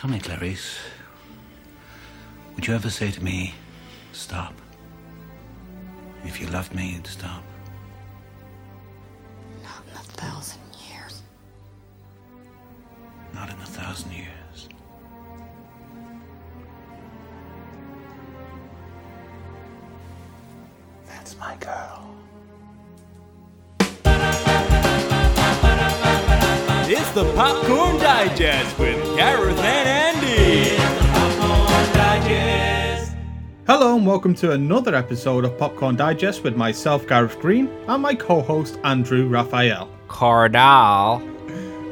Tell me, Clarice, would you ever say to me, stop? If you loved me, you'd stop. Not in a thousand years. Not in a thousand years. That's my girl. It's the Popcorn Digest with Hello and welcome to another episode of Popcorn Digest with myself, Gareth Green, and my co-host Andrew Raphael. Cardal.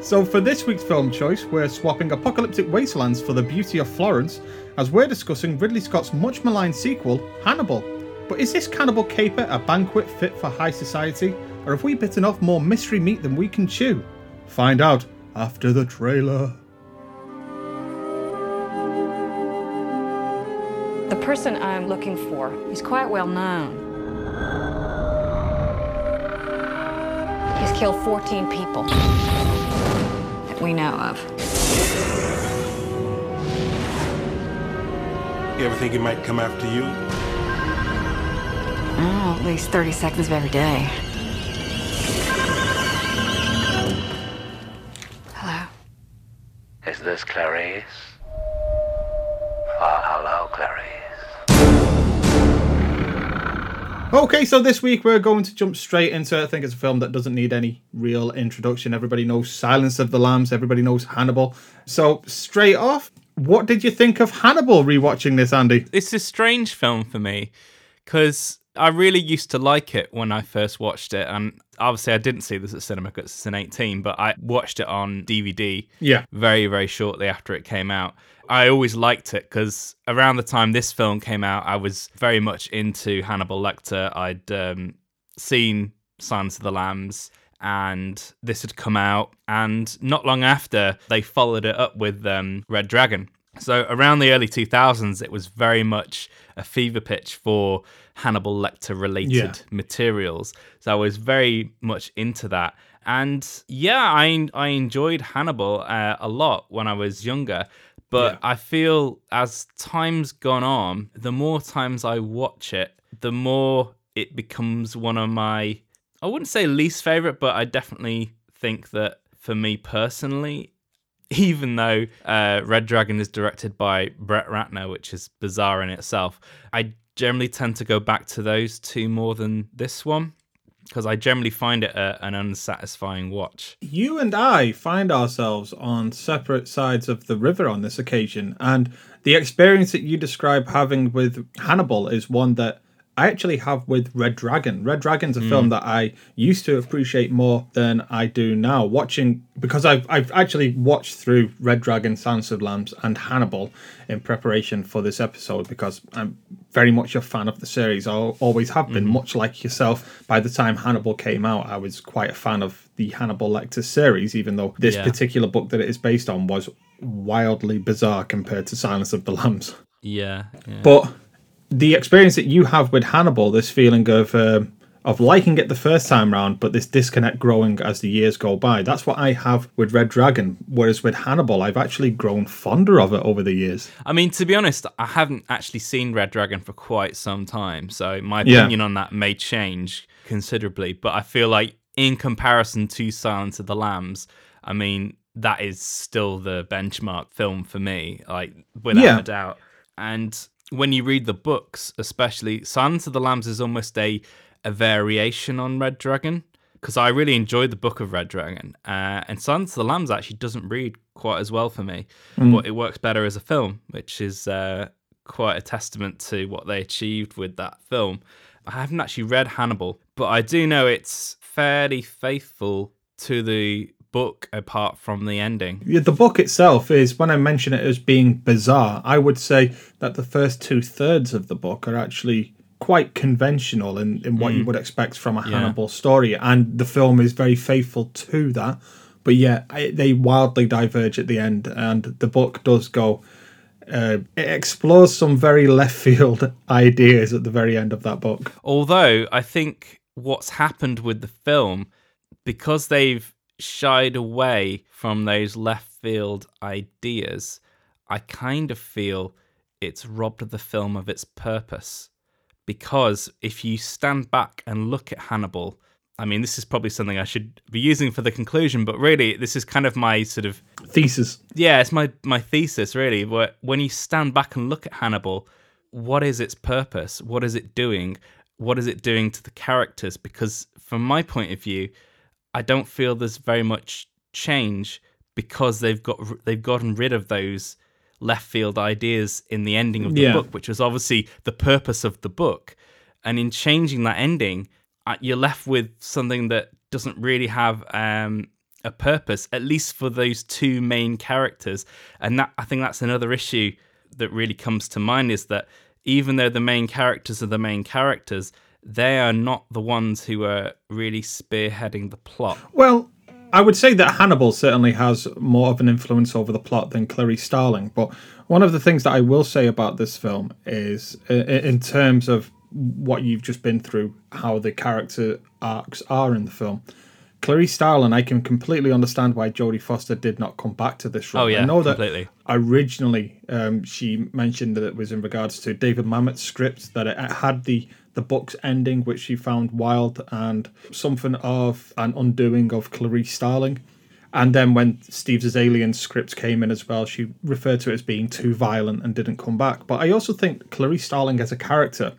So for this week's film choice, we're swapping Apocalyptic Wastelands for The Beauty of Florence, as we're discussing Ridley Scott's much maligned sequel, Hannibal. But is this cannibal caper a banquet fit for high society, or have we bitten off more mystery meat than we can chew? Find out after the trailer. The person I'm looking for is quite well known. He's killed 14 people that we know of. You ever think he might come after you? Oh, at least 30 seconds of every day. Hello. Is this Clarice? Okay, so this week we're going to jump straight into. I think it's a film that doesn't need any real introduction. Everybody knows Silence of the Lambs. Everybody knows Hannibal. So straight off, what did you think of Hannibal? Rewatching this, Andy. It's a strange film for me because I really used to like it when I first watched it. And obviously, I didn't see this at cinema because it's an 18, but I watched it on DVD Yeah, very, very shortly after it came out. I always liked it because around the time this film came out, I was very much into Hannibal Lecter. I'd um, seen Silence of the Lambs, and this had come out. And not long after, they followed it up with um, Red Dragon. So around the early 2000s, it was very much a fever pitch for Hannibal Lecter related Yeah. materials. So I was very much into that. And yeah, I I enjoyed Hannibal uh, a lot when I was younger. But Yeah. I feel as time's gone on, the more times I watch it, the more it becomes one of my I wouldn't say least favorite, but I definitely think that for me personally, even though uh, Red Dragon is directed by Brett Ratner, which is bizarre in itself, I generally tend to go back to those two more than this one because I generally find it a, an unsatisfying watch. you and I find ourselves on separate sides of the river on this occasion, and the experience that you describe having with Hannibal is one that I actually have with Red Dragon. Red Dragon's a film hmm. that I used to appreciate more than I do now. Watching because I've I've actually watched through Red Dragon, Silence of the Lambs, and Hannibal in preparation for this episode because I'm very much a fan of the series. I always have been, mm-hmm. much like yourself. By the time Hannibal came out, I was quite a fan of the Hannibal Lecter series, even though this Yeah. particular book that it is based on was wildly bizarre compared to Silence of the Lambs. Yeah, yeah. But the experience that you have with Hannibal, this feeling of um, of liking it the first time round, but this disconnect growing as the years go by, that's what I have with Red Dragon. Whereas with Hannibal, I've actually grown fonder of it over the years. I mean, to be honest, I haven't actually seen Red Dragon for quite some time, so my Yeah. opinion on that may change considerably. But I feel like, in comparison to Silence of the Lambs, I mean, that is still the benchmark film for me, like without Yeah. a doubt. And when you read the books, especially Silence of the Lambs is almost a a variation on Red Dragon because I really enjoyed the book of Red Dragon, uh, and Silence of the Lambs actually doesn't read quite as well for me, but it works better as a film, which is uh, quite a testament to what they achieved with that film. I haven't actually read Hannibal, but I do know it's fairly faithful to the book apart from the ending. Yeah, The book itself is, when I mention it as being bizarre, I would say that the first two thirds of the book are actually quite conventional in, in what you would expect from a Hannibal story. And the film is very faithful to that. But yeah, I, they wildly diverge at the end. And the book does go, uh, it explores some very left field ideas at the very end of that book. Although I think what's happened with the film, because they've shied away from those left field ideas, I kind of feel it's robbed the film of its purpose. Because if you stand back and look at Hannibal, I mean, this is probably something I should be using for the conclusion, but really, this is kind of my sort of Thesis. yeah, it's my my thesis really. Where when you stand back and look at Hannibal, what is its purpose? What is it doing? What is it doing to the characters? Because from my point of view, I don't feel there's very much change because they've got they've gotten rid of those left field ideas in the ending of the Yeah. book, which was obviously the purpose of the book. And in changing that ending, uh, you're left with something that doesn't really have um, a purpose, at least for those two main characters. And that I think that's another issue that really comes to mind is that even though the main characters are the main characters, they are not the ones who are really spearheading the plot. Well, I would say that Hannibal certainly has more of an influence over the plot than Clarice Starling. But one of the things that I will say about this film is, in terms of what you've just been through, how the character arcs are in the film. Clarice Starling, I can completely understand why Jodie Foster did not come back to this role. Oh, yeah, I know that completely. originally um, she mentioned that it was in regards to David Mamet's script that it had the the book's ending, which she found wild and something of an undoing of Clarice Starling. And then when Steve Zaillian's script came in as well, she referred to it as being too violent and didn't come back. But I also think Clarice Starling as a character,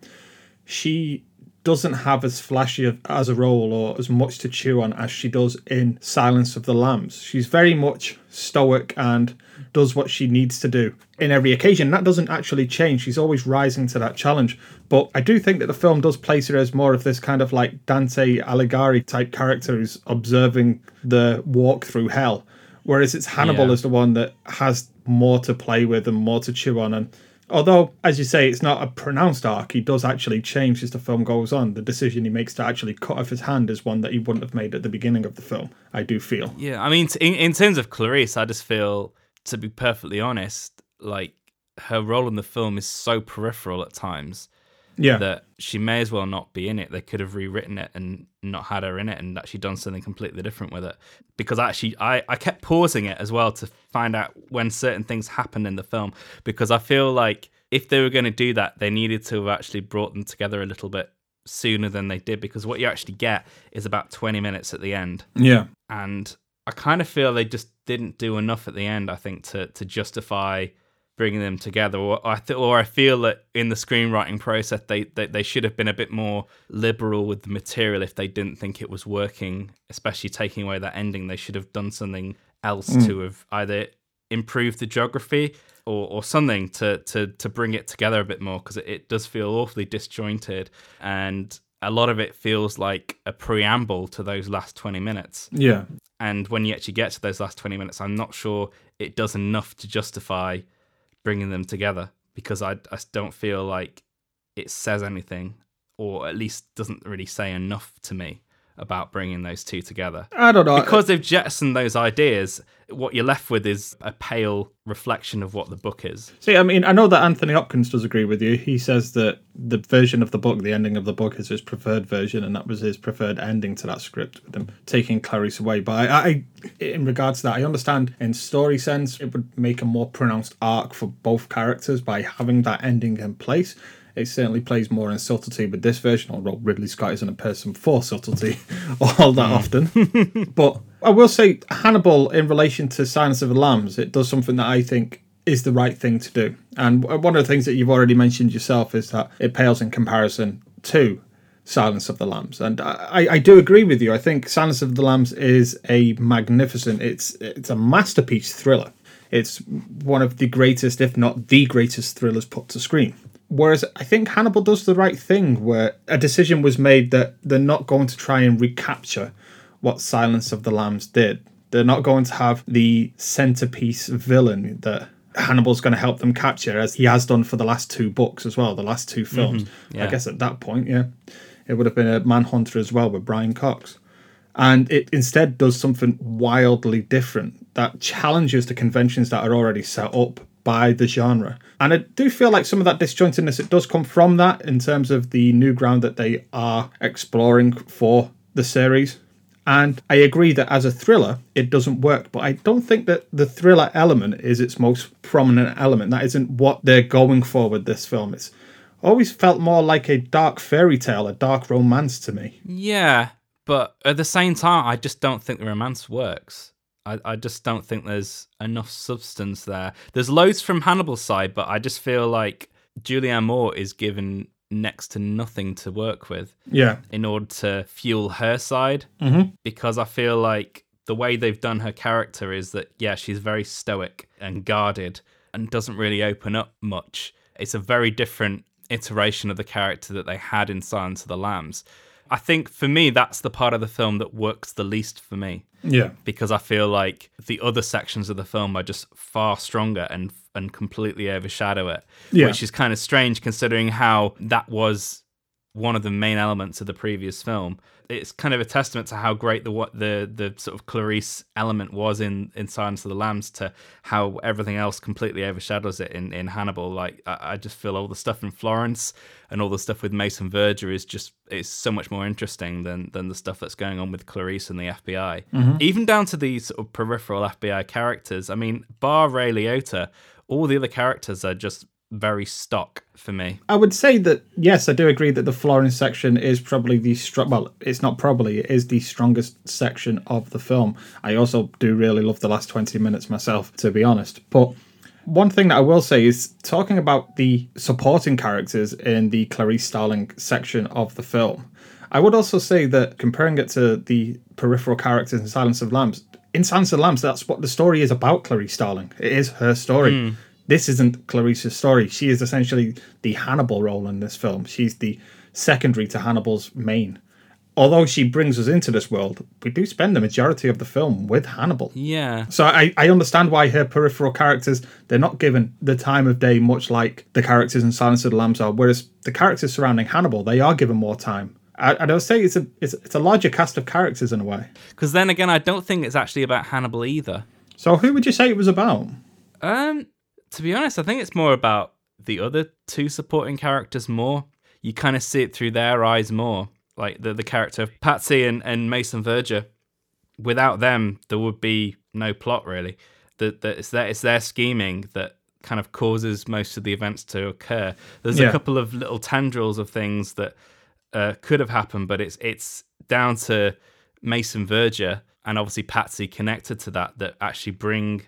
she doesn't have as flashy as a role or as much to chew on as she does in Silence of the Lambs. She's very much stoic and does what she needs to do in every occasion. That doesn't actually change. She's always rising to that challenge. But I do think that the film does place her as more of this kind of like Dante Alighieri type character who's observing the walk through hell. Whereas it's Hannibal Yeah. as the one that has more to play with and more to chew on. And although, as you say, it's not a pronounced arc, he does actually change as the film goes on. The decision he makes to actually cut off his hand is one that he wouldn't have made at the beginning of the film, I do feel. Yeah, I mean, in, in terms of Clarice, I just feel, to be perfectly honest, like her role in the film is so peripheral at times Yeah. that she may as well not be in it. They could have rewritten it and not had her in it and actually done something completely different with it. Because actually, I, I kept pausing it as well to find out when certain things happened in the film because I feel like if they were going to do that, they needed to have actually brought them together a little bit sooner than they did because what you actually get is about 20 minutes at the end yeah. and I kind of feel they just didn't do enough at the end. I think to to justify bringing them together, or I th- or I feel that in the screenwriting process they, they they should have been a bit more liberal with the material if they didn't think it was working, especially taking away that ending. They should have done something else mm. to have either improved the geography or, or something to, to to bring it together a bit more because it, it does feel awfully disjointed and a lot of it feels like a preamble to those last 20 minutes Yeah. and when you actually get to those last 20 minutes i'm not sure it does enough to justify bringing them together because i, I don't feel like it says anything or at least doesn't really say enough to me about bringing those two together I don't know. because they've jettisoned those ideas what you're left with is a pale reflection of what the book is See, I mean, I know that Anthony Hopkins does agree with you. He says that the version of the book, the ending of the book, is his preferred version, and that was his preferred ending to that script, with them taking Clarice away. But I, I in regards to that, I understand in story sense, it would make a more pronounced arc for both characters by having that ending in place. It certainly plays more in subtlety with this version, although Ridley Scott isn't a person for subtlety all that hmm. often. but I will say, Hannibal, in relation to Silence of the Lambs, it does something that I think is the right thing to do. And one of the things that you've already mentioned yourself is that it pales in comparison to Silence of the Lambs. And I, I do agree with you. I think Silence of the Lambs is a magnificent, it's it's a masterpiece thriller. It's one of the greatest, if not the greatest thrillers put to screen. Whereas I think Hannibal does the right thing where a decision was made that they're not going to try and recapture what Silence of the Lambs did. They're not going to have the centerpiece villain that Hannibal's going to help them capture, as he has done for the last two books as well, the last two mm-hmm. films. yeah. I guess at that point, yeah, it would have been a Manhunter as well with Brian Cox. And it instead does something wildly different that challenges the conventions that are already set up by the genre. And I do feel like some of that disjointedness it does come from that in terms of the new ground that they are exploring for the series. And I agree that as a thriller, it doesn't work, but I don't think that the thriller element is its most prominent element. That isn't what they're going for with this film. It's always felt more like a dark fairy tale, a dark romance to me. Yeah, but at the same time, I just don't think the romance works. I, I just don't think there's enough substance there. There's loads from Hannibal's side, but I just feel like Julianne Moore is given next to nothing to work with Yeah. in order to fuel her side. Mhm. Because I feel like the way they've done her character is that, yeah, she's very stoic and guarded and doesn't really open up much. It's a very different iteration of the character that they had in Silence of the Lambs. I think for me, that's the part of the film that works the least for me Yeah. because I feel like the other sections of the film are just far stronger and and completely overshadow it, Yeah. which is kind of strange considering how that was one of the main elements of the previous film. It's kind of a testament to how great the what the the sort of Clarice element was in in Silence of the Lambs to how everything else completely overshadows it in in Hannibal. Like I, I just feel all the stuff in Florence and all the stuff with Mason Verger is just it's so much more interesting than than the stuff that's going on with Clarice and the FBI. Mm-hmm. Even down to the sort of peripheral FBI characters. I mean, bar Ray Liotta, all the other characters are just very stock for me. I would say that yes, I do agree that the Florence section is probably the strong. Well, it's not probably; it is the strongest section of the film. I also do really love the last twenty minutes myself, to be honest. But one thing that I will say is talking about the supporting characters in the Clarice Starling section of the film. I would also say that comparing it to the peripheral characters in Silence of Lambs, in Silence of Lambs, that's what the story is about. Clarice Starling, it is her story. Hmm. This isn't Clarice's story. She is essentially the Hannibal role in this film. She's the secondary to Hannibal's main. Although she brings us into this world, we do spend the majority of the film with Hannibal. Yeah. So I, I understand why her peripheral characters they're not given the time of day much like the characters in Silence of the Lambs are. Whereas the characters surrounding Hannibal they are given more time. I, I don't say it's a it's, it's a larger cast of characters in a way. Because then again, I don't think it's actually about Hannibal either. So who would you say it was about? Um, to be honest, I think it's more about the other two supporting characters more. You kind of see it through their eyes more, like the the character of Patsy and, and Mason Verger. Without them, there would be no plot really. That that it's their it's their scheming that kind of causes most of the events to occur. There's Yeah. a couple of little tendrils of things that uh, could have happened, but it's it's down to Mason Verger and obviously Patsy connected to that that actually bring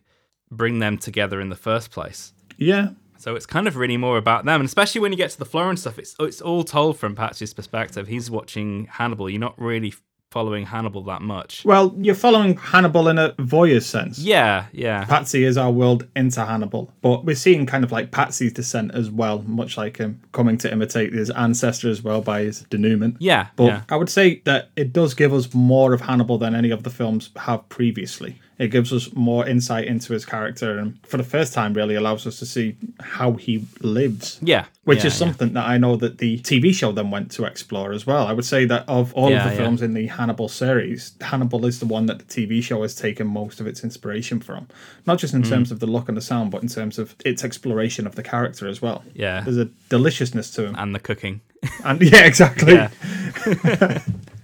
bring them together in the first place. Yeah, So it's kind of really more about them, and especially when you get to the Florence stuff, it's oh, it's all told from Patsy's perspective. He's watching Hannibal. You're not really following Hannibal that much. Well, you're following Hannibal in a voyeur sense. Yeah, yeah, Patsy is our world into Hannibal, but we're seeing kind of like Patsy's descent as well, much like him coming to imitate his ancestor as well by his denouement. yeah, But yeah. I would say that it does give us more of Hannibal than any of the films have previously. It gives us more insight into his character, and for the first time, really allows us to see how he lives. Yeah, Which yeah, is yeah. something that I know that the TV show then went to explore as well. I would say that of all Yeah, of the yeah. films in the Hannibal series, Hannibal is the one that the TV show has taken most of its inspiration from. Not just Mm. in terms of the look and the sound, but in terms of its exploration of the character as well. Yeah. There's a deliciousness to him. and the cooking. And yeah, exactly.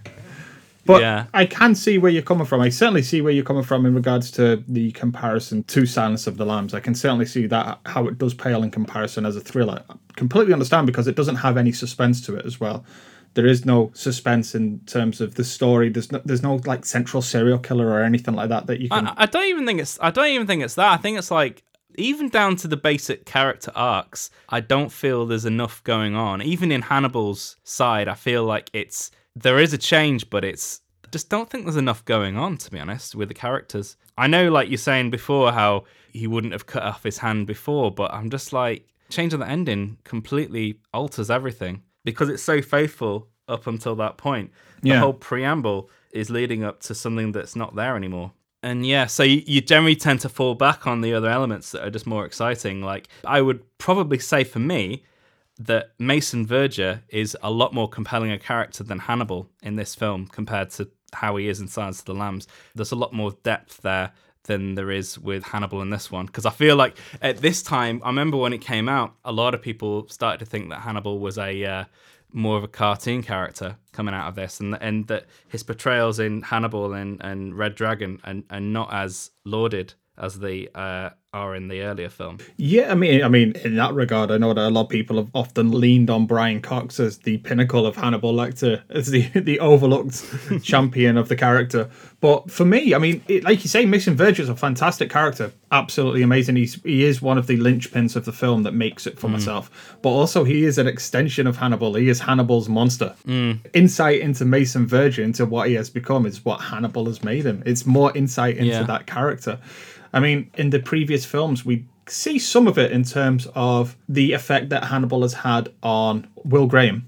But Yeah. I can see where you're coming from. I certainly see where you're coming from in regards to the comparison to Silence of the Lambs. I can certainly see that how it does pale in comparison as a thriller. I completely understand because it doesn't have any suspense to it as well. There is no suspense in terms of the story. There's no, there's no like central serial killer or anything like that that you can. I, I don't even think it's. I don't even think it's that. I think it's like even down to the basic character arcs. I don't feel there's enough going on. Even in Hannibal's side, I feel like it's there is a change, but it's I just don't think there's enough going on. To be honest, with the characters, I know, like you're saying before, how he wouldn't have cut off his hand before, but I'm just like changing the ending completely alters everything because it's so faithful up until that point. The Yeah. whole preamble is leading up to something that's not there anymore. And yeah, so you, you generally tend to fall back on the other elements that are just more exciting. Like, I would probably say for me that Mason Verger is a lot more compelling a character than Hannibal in this film compared to how he is in Silence of the Lambs. There's a lot more depth there than there is with Hannibal in this one. Because I feel like at this time, I remember when it came out, a lot of people started to think that Hannibal was a uh, more of a cartoon character coming out of this, and and that his portrayals in Hannibal and, and Red Dragon and and not as lauded as they uh, are in the earlier film. Yeah, I mean, I mean, in that regard, I know that a lot of people have often leaned on Brian Cox as the pinnacle of Hannibal Lecter, as the the overlooked champion of the character. But for me, I mean, it, like you say, Mason Verger is a fantastic character, absolutely amazing. He's he is one of the linchpins of the film that makes it for hmm. myself. But also, he is an extension of Hannibal. He is Hannibal's monster. Hmm. Insight into Mason Verger, into what he has become, is what Hannibal has made him. It's more insight into Yeah. that character. I mean, in the previous films, we see some of it in terms of the effect that Hannibal has had on Will Graham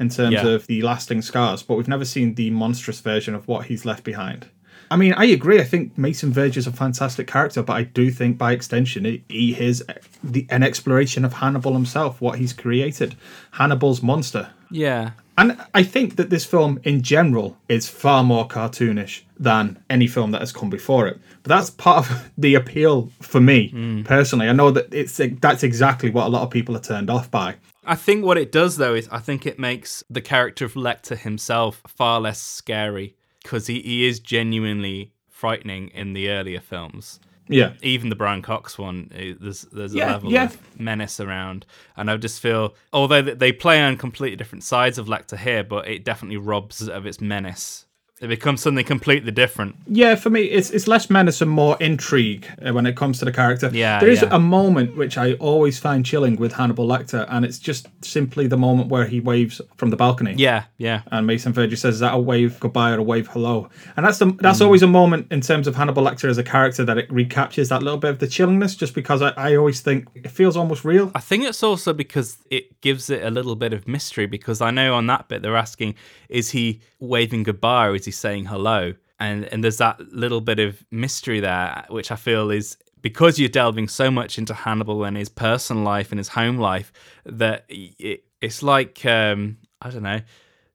in terms Yeah. of the lasting scars, but we've never seen the monstrous version of what he's left behind. I mean, I agree. I think Mason Verge is a fantastic character, but I do think by extension, he, he is the, an exploration of Hannibal himself, what he's created. Hannibal's monster. Yeah, And I think that this film in general is far more cartoonish than any film that has come before it. But that's part of the appeal for me mm. personally. I know that it's that's exactly what a lot of people are turned off by. I think what it does though is I think it makes the character of Lecter himself far less scary because he, he is genuinely frightening in the earlier films. Yeah. Even the Brian Cox one, eh, there's there's a Yeah, level yeah. of menace around, and I just feel although they play on completely different sides of Lecter here, but it definitely robs of its menace. It becomes something completely different. Yeah, for me, it's it's less menace and more intrigue uh, when it comes to the character. Yeah, there is yeah. a moment which I always find chilling with Hannibal Lecter, and it's just simply the moment where he waves from the balcony. Yeah, yeah. And Mason Verger says, "Is that a wave goodbye or a wave hello?" And that's the that's Mm. always a moment in terms of Hannibal Lecter as a character that it recaptures that little bit of the chillingness, just because I, I always think it feels almost real. I think it's also because it gives it a little bit of mystery because I know on that bit they're asking, is he waving goodbye or is he saying hello? And and there's that little bit of mystery there, which I feel is because you're delving so much into Hannibal and his personal life and his home life that it, it's like um, I don't know,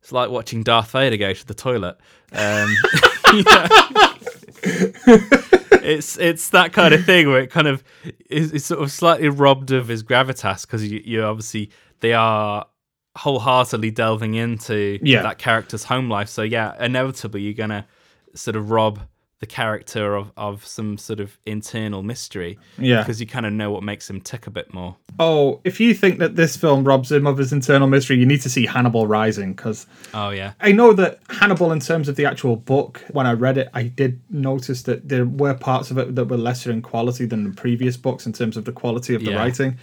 it's like watching Darth Vader go to the toilet. Um, it's it's that kind of thing where it kind of is, is sort of slightly robbed of his gravitas because you, you obviously they are wholeheartedly delving into Yeah. that character's home life. So yeah, inevitably you're gonna sort of rob the character of, of some sort of internal mystery. Yeah. Because you kind of know what makes him tick a bit more. Oh, if you think that this film robs him of his internal mystery, you need to see Hannibal Rising because Oh yeah. I know that Hannibal, in terms of the actual book, when I read it, I did notice that there were parts of it that were lesser in quality than the previous books in terms of the quality of the Yeah. writing.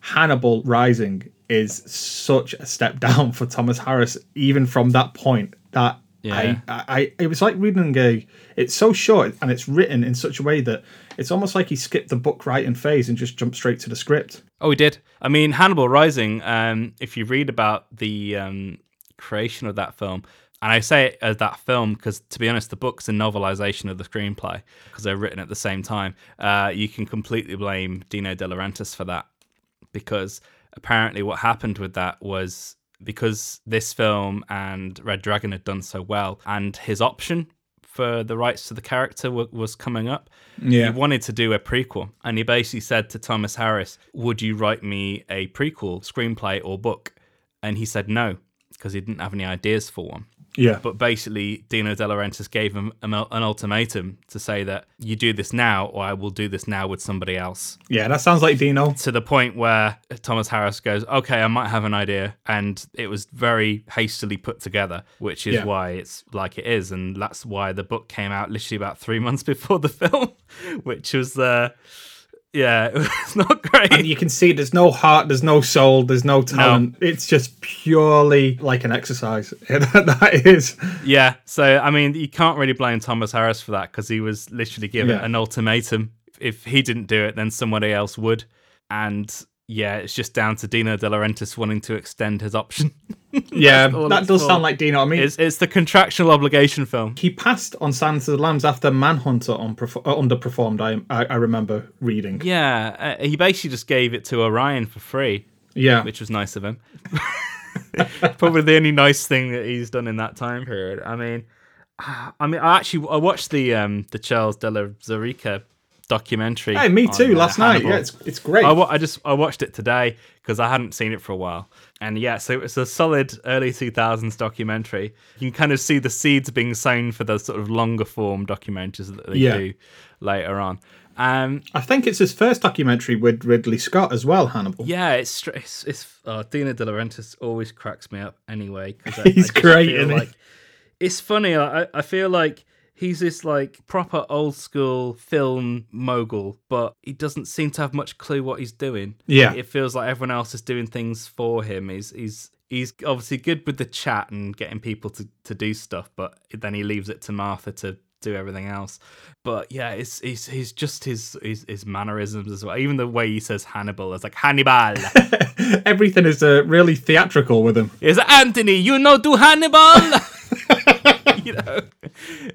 Hannibal Rising is such a step down for Thomas Harris, even from that point. That Yeah. I, I, I, it was like reading a. It's so short and it's written in such a way that it's almost like he skipped the book writing phase and just jumped straight to the script. Oh, he did. I mean, Hannibal Rising. Um, if you read about the um, creation of that film, and I say it as that film because, to be honest, the book's a novelization of the screenplay because they're written at the same time. Uh, you can completely blame Dino De Laurentiis for that because apparently what happened with that was because this film and Red Dragon had done so well, and his option for the rights to the character w- was coming up. Yeah. He wanted to do a prequel, and he basically said to Thomas Harris, "Would you write me a prequel screenplay or book?" And he said no because he didn't have any ideas for one. Yeah. But basically, Dino De Laurentiis gave him an ultimatum to say that you do this now, or I will do this now with somebody else. yeah, that sounds like Dino. To the point where Thomas Harris goes, "Okay, I might have an idea," and it was very hastily put together, which is Yeah. why it's like it is, and that's why the book came out literally about three months before the film, which was, uh, yeah, it's not great. And you can see there's no heart, there's no soul, there's no talent. It's just purely like an exercise. that is. Yeah, so I mean, you can't really blame Thomas Harris for that because he was literally given Yeah. an ultimatum. If he didn't do it, then somebody else would. And yeah, it's just down to Dino De Laurentiis wanting to extend his option. Yeah, that does for. sound like Dino. I mean, it's it's the contractual obligation film. he passed on Silence of the Lambs after Manhunter on uh, underperformed. I, I I remember reading. Yeah, uh, he basically just gave it to Orion for free, Yeah, which was nice of him. Probably the only nice thing that he's done in that time period. I mean, I mean, I actually I watched the um the Charles de la Zarica documentary. Hey, me on, too. uh, last night. Yeah, it's it's great. I, I just I watched it today because I hadn't seen it for a while, and yeah, so it's a solid early two thousands documentary. You can kind of see the seeds being sown for the sort of longer form documentaries that they Yeah. do later on. Um, I think it's his first documentary with Ridley Scott as well, Hannibal. yeah, it's it's, it's oh, Dino De Laurentiis always cracks me up anyway. 'cause I- He's I great, feel isn't he? like, It's funny. I I feel like. He's this like proper old school film mogul, but he doesn't seem to have much clue what he's doing. Yeah. it feels like everyone else is doing things for him. He's he's he's obviously good with the chat and getting people to, to do stuff, but then he leaves it to Martha to do everything else. But yeah, it's he's he's just his his, his mannerisms as well. Even the way he says Hannibal is like Hannibal. Everything is uh, really theatrical with him. is Anthony, you know do Hannibal. you know,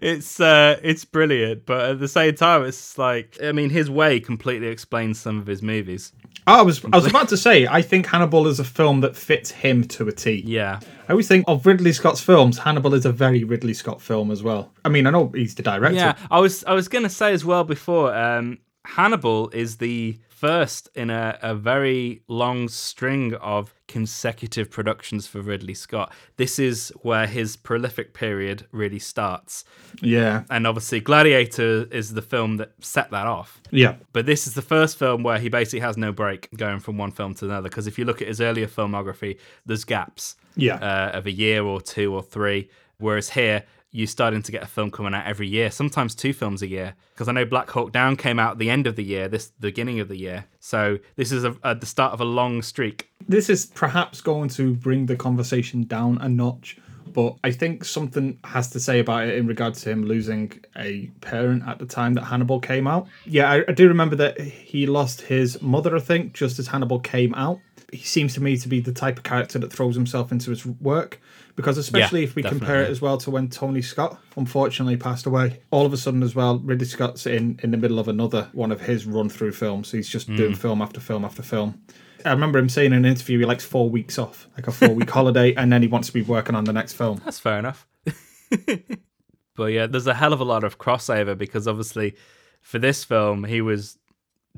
it's uh, it's brilliant, but at the same time, it's like I mean, his way completely explains some of his movies. I was I was about to say, I think Hannibal is a film that fits him to a T. Yeah, I always think of Ridley Scott's films, Hannibal is a very Ridley Scott film as well. I mean, I know he's the director. Yeah, I was I was gonna say as well before. Um, Hannibal is the first in a, a very long string of consecutive productions for Ridley Scott. This is where his prolific period really starts, Yeah. and obviously Gladiator is the film that set that off. Yeah. But this is the first film where he basically has no break going from one film to another. Because if you look at his earlier filmography, there's gaps Yeah. uh, of a year or two or three. Whereas here, you're starting to get a film coming out every year, sometimes two films a year. Because I know Black Hawk Down came out the end of the year, this the beginning of the year. So this is a, at the start of a long streak. This is perhaps going to bring the conversation down a notch, but I think something has to say about it in regards to him losing a parent at the time that Hannibal came out. Yeah, I, I do remember that he lost his mother, I think, just as Hannibal came out. He seems to me to be the type of character that throws himself into his work because, especially if we compare it as well to when Tony Scott unfortunately passed away, all of a sudden as well, Ridley Scott's in in the middle of another one of his run through films. He's just doing mm. film after film after film. I remember him saying in an interview he likes four weeks off, like a four week holiday, and then he wants to be working on the next film. That's fair enough. but yeah, there's a hell of a lot of crossover because obviously for this film, he was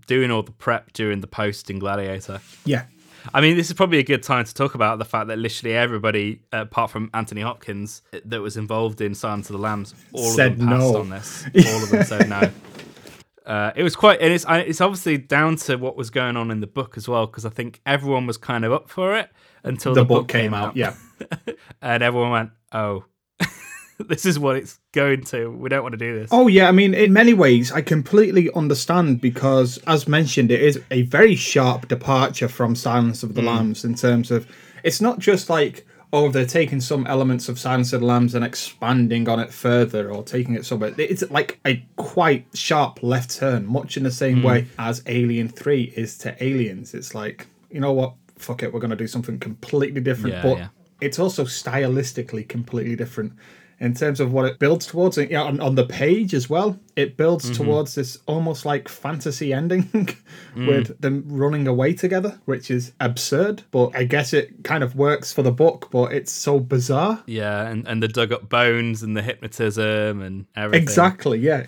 doing all the prep during the post in Gladiator. Yeah. I mean, this is probably a good time to talk about the fact that literally everybody, apart from Anthony Hopkins, that was involved in Silence of the Lambs, all Said of them passed no. on this. All of them said no. Uh, it was quite, and it's it's obviously down to what was going on in the book as well, because I think everyone was kind of up for it until The, the, book came out. Yeah. and everyone went, "Oh, this is what it's going to. We don't want to do this." Oh yeah, I mean, in many ways, I completely understand because, as mentioned, it is a very sharp departure from Silence of the mm. Lambs in terms of it's not just like oh they're taking some elements of Silence of the Lambs and expanding on it further or taking it somewhere. It's like a quite sharp left turn, much in the same mm. way as Alien Three is to Aliens. It's like you know what, fuck it, we're gonna do something completely different, Yeah, but yeah. it's also stylistically completely different in terms of what it builds towards. And, yeah, on, on the page as well, it builds towards this almost like fantasy ending with them running away together, which is absurd. But I guess it kind of works for the book, but it's so bizarre. Yeah, and, and the dug up bones and the hypnotism and everything. Exactly, yeah.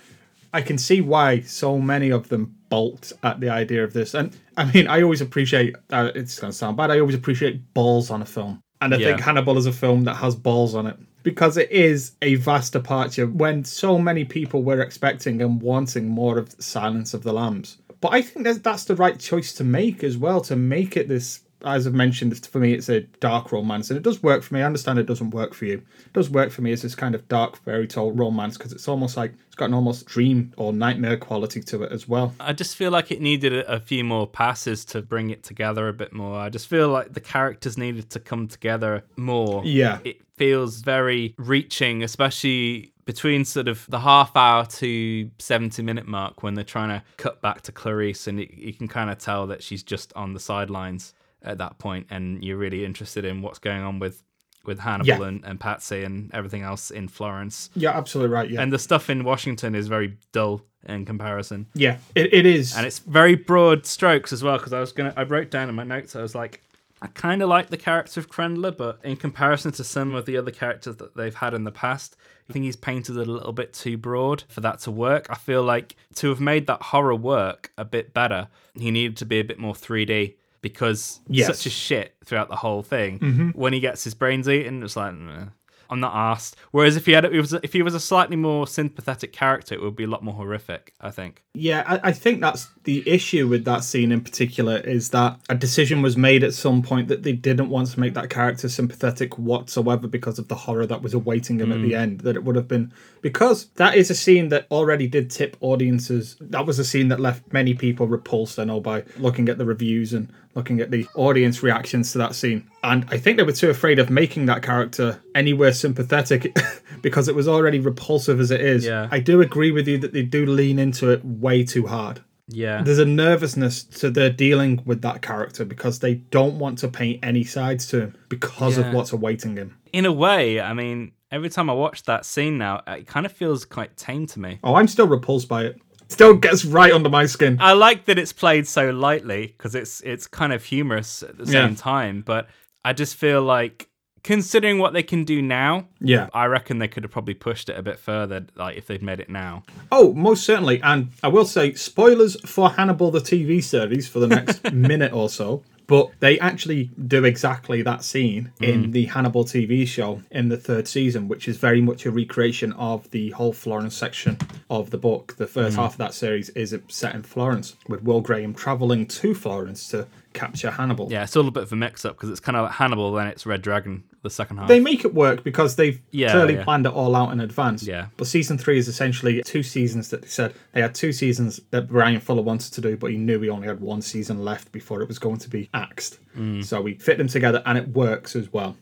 I can see why so many of them bolt at the idea of this. And I mean, I always appreciate, uh, it's going to sound bad, I always appreciate balls on a film. And I Yeah. think Hannibal is a film that has balls on it because it is a vast departure when so many people were expecting and wanting more of Silence of the Lambs. But I think that that's the right choice to make as well, to make it this. As I've mentioned, for me, it's a dark romance, and it does work for me. I understand it doesn't work for you. It does work for me as this kind of dark fairy tale romance because it's almost like it's got an almost dream or nightmare quality to it as well. I just feel like it needed a, few more passes to bring it together a bit more. I just feel like the characters needed to come together more. Yeah. It feels very reaching, especially between sort of the half hour to 70 minute mark when they're trying to cut back to Clarice and you, you can kind of tell that she's just on the sidelines at that point and you're really interested in what's going on with with Hannibal Yeah. and, and Patsy and everything else in Florence. Yeah, absolutely right. Yeah, And the stuff in Washington is very dull in comparison yeah, it, it is. and it's very broad strokes as well because i was gonna i wrote down in my notes i was like i kind of like the character of krendler but in comparison to some of the other characters that they've had in the past I think he's painted it a little bit too broad for that to work. I feel like to have made that horror work a bit better, he needed to be a bit more 3D because Yes. such a shit throughout the whole thing. Mm-hmm. When he gets his brains eaten, it's like, "Nah, I'm not asked. Whereas if he had, it was, if he was a slightly more sympathetic character, it would be a lot more horrific. I think. Yeah, I, I think that's the issue with that scene in particular is that a decision was made at some point that they didn't want to make that character sympathetic whatsoever because of the horror that was awaiting him at the mm. end. That it would have been because that is a scene that already did tip audiences. That was a scene that left many people repulsed. I know by looking at the reviews and looking at the audience reactions to that scene. And I think they were too afraid of making that character anywhere sympathetic because it was already repulsive as it is. Yeah. I do agree with you that they do lean into it way too hard. Yeah. There's a nervousness to their dealing with that character because they don't want to paint any sides to him because Yeah. of what's awaiting him. In a way, I mean, every time I watch that scene now, it kind of feels quite tame to me. Oh, I'm still repulsed by it. Still gets right under my skin. I like that it's played so lightly because it's it's kind of humorous at the Yeah. same time, but I just feel like considering what they can do now, Yeah. I reckon they could have probably pushed it a bit further, like if they'd made it now. Oh, most certainly. And I will say, spoilers for Hannibal the TV series for the next minute or so. But they actually do exactly that scene in mm. the Hannibal TV show in the third season, which is very much a recreation of the whole Florence section of the book. The first mm. half of that series is set in Florence, with Will Graham traveling to Florence to capture Hannibal. Yeah, it's a little bit of a mix up because it's kind of like Hannibal, then it's Red Dragon, the second half. They make it work because they've Yeah, clearly yeah. planned it all out in advance. Yeah. But season three is essentially two seasons that they said they had two seasons that Bryan Fuller wanted to do, but he knew he only had one season left before it was going to be axed. Mm. So we fit them together and it works as well.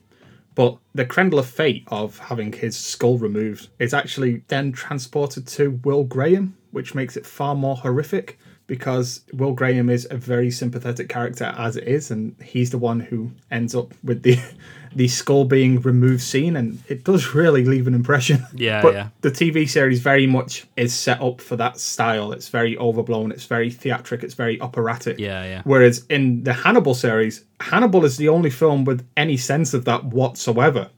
But the Krendler of fate of having his skull removed is actually then transported to Will Graham, which makes it far more horrific because Will Graham is a very sympathetic character as it is, and he's the one who ends up with the the skull being removed scene, and it does really leave an impression. Yeah, but yeah. the TV series very much is set up for that style. It's very overblown. It's very theatric. It's very operatic. Yeah, yeah. Whereas in the Hannibal series, Hannibal is the only film with any sense of that whatsoever,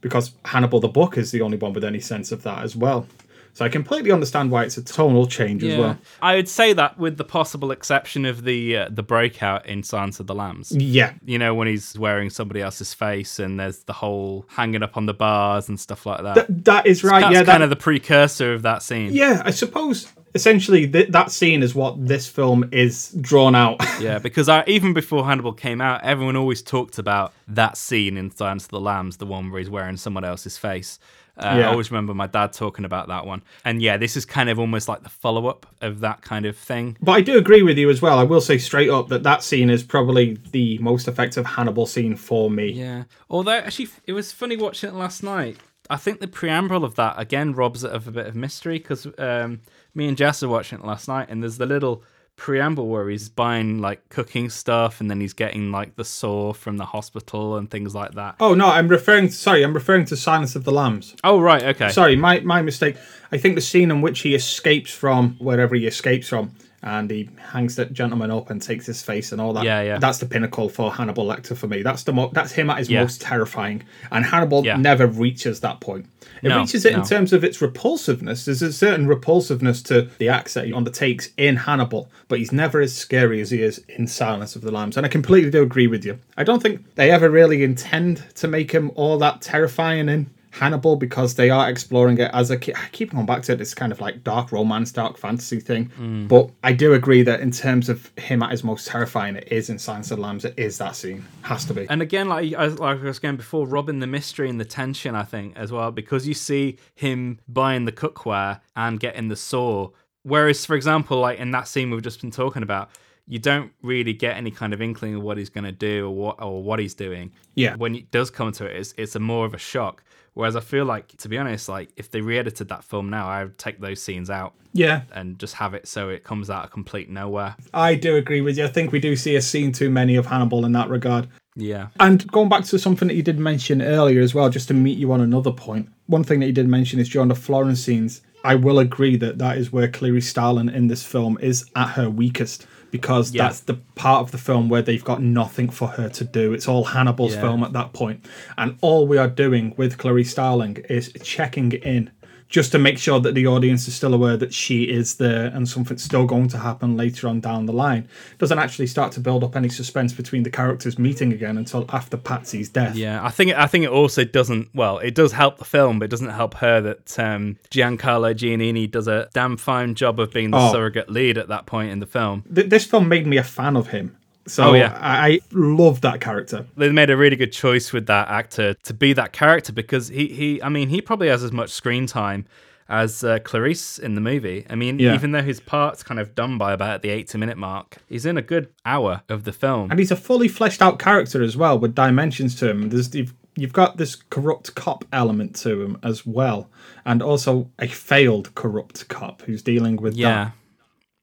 because Hannibal the book is the only one with any sense of that as well. So I completely understand why it's a tonal change as well. I would say that with the possible exception of the uh, the breakout in Silence of the Lambs. Yeah, You know, when he's wearing somebody else's face and there's the whole hanging up on the bars and stuff like that. Th- that is right. That's yeah, kind that, of the precursor of that scene. yeah. I suppose essentially th- that scene is what this film is drawn out. Yeah, because I, even before Hannibal came out, everyone always talked about that scene in Silence of the Lambs, the one where he's wearing someone else's face. Uh, I always remember my dad talking about that one. And yeah, this is kind of almost like the follow up of that kind of thing. But I do agree with you as well. I will say straight up that that scene is probably the most effective Hannibal scene for me. Yeah. Although, actually, it was funny watching it last night. I think the preamble of that, again, robs it of a bit of mystery because um, me and Jess are watching it last night, and there's the little preamble where he's buying like cooking stuff and then he's getting like the saw from the hospital and things like that. Oh no, I'm referring. to, Sorry, I'm referring to Silence of the Lambs. Oh, right. Okay. Sorry, my my mistake. I think the scene in which he escapes from wherever he escapes from, and he hangs that gentleman up and takes his face and all that. Yeah, yeah. That's the pinnacle for Hannibal Lecter for me. That's the mo- that's him at his Yeah. most terrifying, and Hannibal Yeah. never reaches that point. It No, reaches it no. in terms of its repulsiveness. There's a certain repulsiveness to the acts that he undertakes in Hannibal, but he's never as scary as he is in Silence of the Lambs. And I completely do agree with you. I don't think they ever really intend to make him all that terrifying in Hannibal because they are exploring it as a I keep going back to it, this kind of like dark romance, dark fantasy thing. Mm. But I do agree that in terms of him at his most terrifying, it is in Silence of the Lambs. It is that scene. Has to be. And again, like like I was saying before, robbing the mystery and the tension, I think, as well, because you see him buying the cookware and getting the saw. Whereas, for example, like in that scene we've just been talking about, you don't really get any kind of inkling of what he's going to do or what or what he's doing. Yeah. When it does come to it, it's it's a more of a shock. Whereas I feel like, to be honest, like if they re-edited that film now, I would take those scenes out yeah, and just have it so it comes out of complete nowhere. I do agree with you. I think we do see a scene too many of Hannibal in that regard. Yeah. And going back to something that you did mention earlier as well, just to meet you on another point, one thing that you did mention is during the Florence scenes, I will agree that that is where Clarice Starlin in this film is at her weakest because Yeah. that's the part of the film where they've got nothing for her to do. It's all Hannibal's Yeah. film at that point. And all we are doing with Clarice Starling is checking in just to make sure that the audience is still aware that she is there and something's still going to happen later on down the line. Doesn't actually start to build up any suspense between the characters meeting again until after Patsy's death. Yeah, I think I think it also doesn't. Well, it does help the film, but it doesn't help her that um, Giancarlo Giannini does a damn fine job of being the Oh. surrogate lead at that point in the film. Th- this film made me a fan of him. So Oh, yeah. I, I love that character. They made a really good choice with that actor to be that character because he, he I mean, he probably has as much screen time as uh, Clarice in the movie. I mean, Yeah. even though his part's kind of done by about the 80 minute mark, he's in a good hour of the film. And he's a fully fleshed out character as well, with dimensions to him. There's you've, you've got this corrupt cop element to him as well, and also a failed corrupt cop who's dealing with that,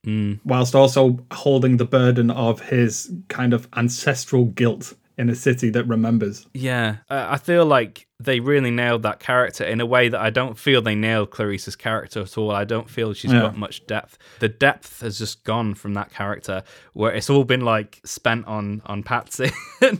yeah. whilst also holding the burden of his kind of ancestral guilt in a city that remembers. Yeah, uh, I feel like they really nailed that character in a way that I don't feel they nailed Clarice's character at all. I don't feel she's Yeah. got much depth. The depth has just gone from that character, where it's all been like spent on on Patsy and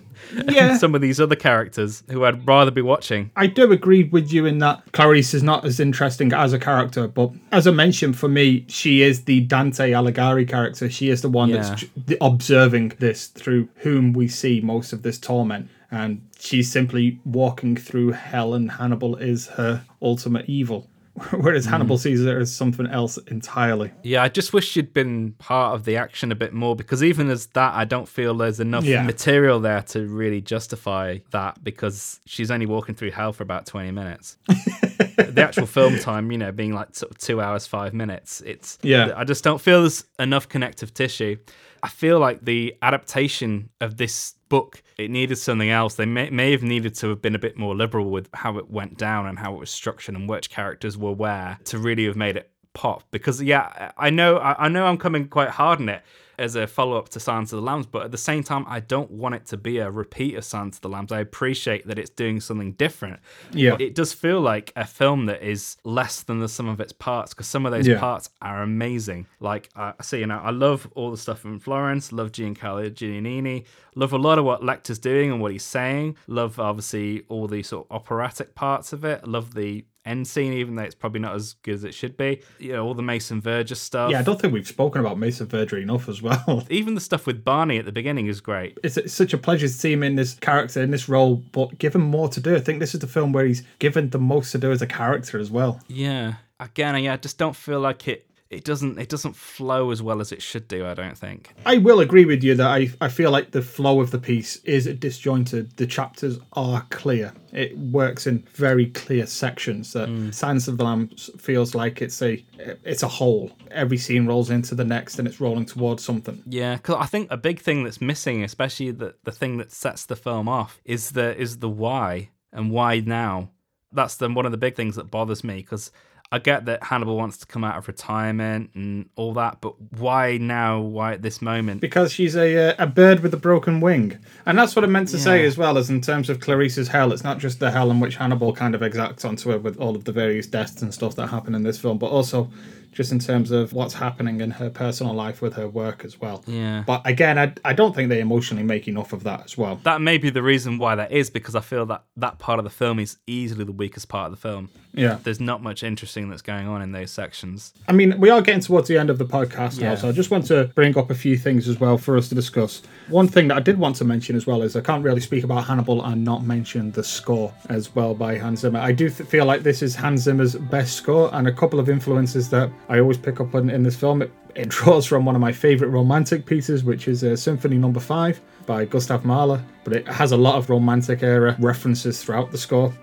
Yeah. some of these other characters who I'd rather be watching. I do agree with you in that Clarice is not as interesting as a character, but as I mentioned, for me, she is the Dante Alighieri character. She is the one Yeah. that's observing this through whom we see most of this torment. And she's simply walking through hell, and Hannibal is her ultimate evil. Whereas hmm. Hannibal sees her as something else entirely. Yeah, I just wish she'd been part of the action a bit more because even as that, I don't feel there's enough Yeah. material there to really justify that because she's only walking through hell for about 20 minutes. the actual film time, you know, being like sort of two hours, five minutes, it's, Yeah. I just don't feel there's enough connective tissue. I feel like the adaptation of this book, it needed something else. They may, may have needed to have been a bit more liberal with how it went down and how it was structured and which characters were where to really have made it pop. Because yeah, I know I know I'm coming quite hard on it as a follow up to Silence of the Lambs, but at the same time, I don't want it to be a repeat of Silence of the Lambs. I appreciate that it's doing something different. Yeah. But it does feel like a film that is less than the sum of its parts because some of those Yeah. parts are amazing. Like I see, you know, I love all the stuff in Florence, love Giancarlo Giannini, love a lot of what Lecter's doing and what he's saying. Love obviously all the sort of operatic parts of it. Love the end scene, even though it's probably not as good as it should be. You know, all the Mason Verger stuff. Yeah, I don't think we've spoken about Mason Verger enough as well. even the stuff with Barney at the beginning is great. it's, it's such a pleasure to see him in this character in this role, but give him more to do. I think this is the film where he's given the most to do as a character as well. Yeah. Again, yeah, I just don't feel like it. It doesn't. It doesn't flow as well as it should do. I don't think. I will agree with you that I, I feel like the flow of the piece is disjointed. The chapters are clear. It works in very clear sections. That hmm. Silence of the Lambs feels like it's a it's a whole. Every scene rolls into the next, and it's rolling towards something. Yeah, because I think a big thing that's missing, especially the the thing that sets the film off, is the is the why and why now. That's the one of the big things that bothers me because I get that Hannibal wants to come out of retirement and all that, but why now? Why at this moment? because she's a uh, a bird with a broken wing, and that's what I meant to say as well. As in terms of Clarice's hell, it's not just the hell in which Hannibal kind of exacts onto her with all of the various deaths and stuff that happen in this film, but also just in terms of what's happening in her personal life with her work as well. Yeah. But again, I I don't think they emotionally make enough of that as well. That may be the reason why that is because I feel that that part of the film is easily the weakest part of the film. Yeah. There's not much interesting that's going on in those sections. I mean, we are getting towards the end of the podcast now, so I just want to bring up a few things as well for us to discuss. One thing that I did want to mention as well is I can't really speak about Hannibal and not mention the score as well by Hans Zimmer. I do th- feel like this is Hans Zimmer's best score, and a couple of influences that I always pick up on in this film. It, it draws from one of my favorite romantic pieces, which is uh, Symphony Number Five by Gustav Mahler, but it has a lot of romantic era references throughout the score.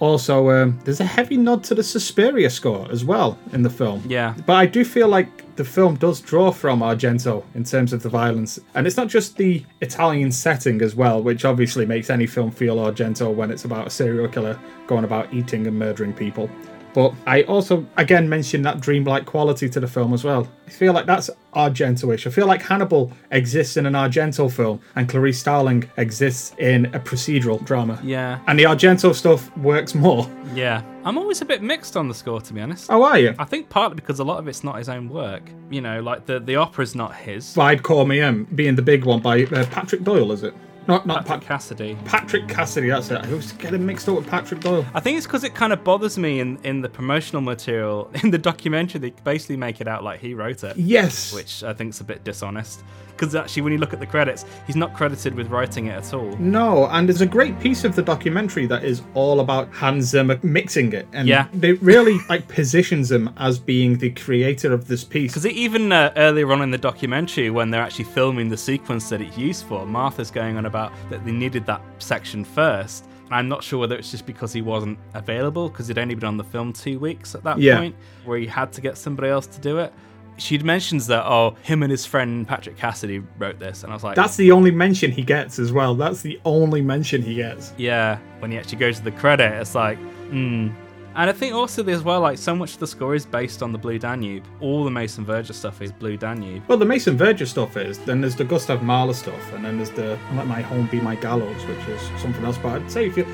Also, um, there's a heavy nod to the Suspiria score as well in the film. Yeah. But I do feel like the film does draw from Argento in terms of the violence. And it's not just the Italian setting as well, which obviously makes any film feel Argento when it's about a serial killer going about eating and murdering people. But I also, again, mentioned that dreamlike quality to the film as well. I feel like that's Argento-ish. I feel like Hannibal exists in an Argento film and Clarice Starling exists in a procedural drama. Yeah. And the Argento stuff works more. Yeah. I'm always a bit mixed on the score, to be honest. Oh, are you? I think partly because a lot of it's not his own work. You know, like the, the opera's not his. Vide Cor Meum being the big one by uh, Patrick Doyle, is it? Not not Patrick Pat- Cassidy. Patrick Cassidy, that's it. I was getting mixed up with Patrick Doyle. I think it's because it kind of bothers me in, in the promotional material. In the documentary, they basically make it out like he wrote it. Yes. Which I think's a bit dishonest. Because actually, when you look at the credits, he's not credited with writing it at all. No, and there's a great piece of the documentary that is all about Hans Zimmer mixing it, and Yeah. they really like positions him as being the creator of this piece. Because even uh, earlier on in the documentary, when they're actually filming the sequence that it's used for, Martha's going on about that they needed that section first. I'm not sure whether it's just because he wasn't available, because he'd only been on the film two weeks at that Yeah. point, where he had to get somebody else to do it. She mentions that, oh, him and his friend Patrick Cassidy wrote this. And I was like, That's the only mention he gets as well. That's the only mention he gets. yeah, when he actually goes to the credit, it's like, hmm. And I think also as well, like so much of the score is based on the Blue Danube. All the Mason Verger stuff is Blue Danube. Well, the Mason Verger stuff is, then there's the Gustav Mahler stuff, and then there's the Let My Home Be My Gallows, which is something else. But I'd say if you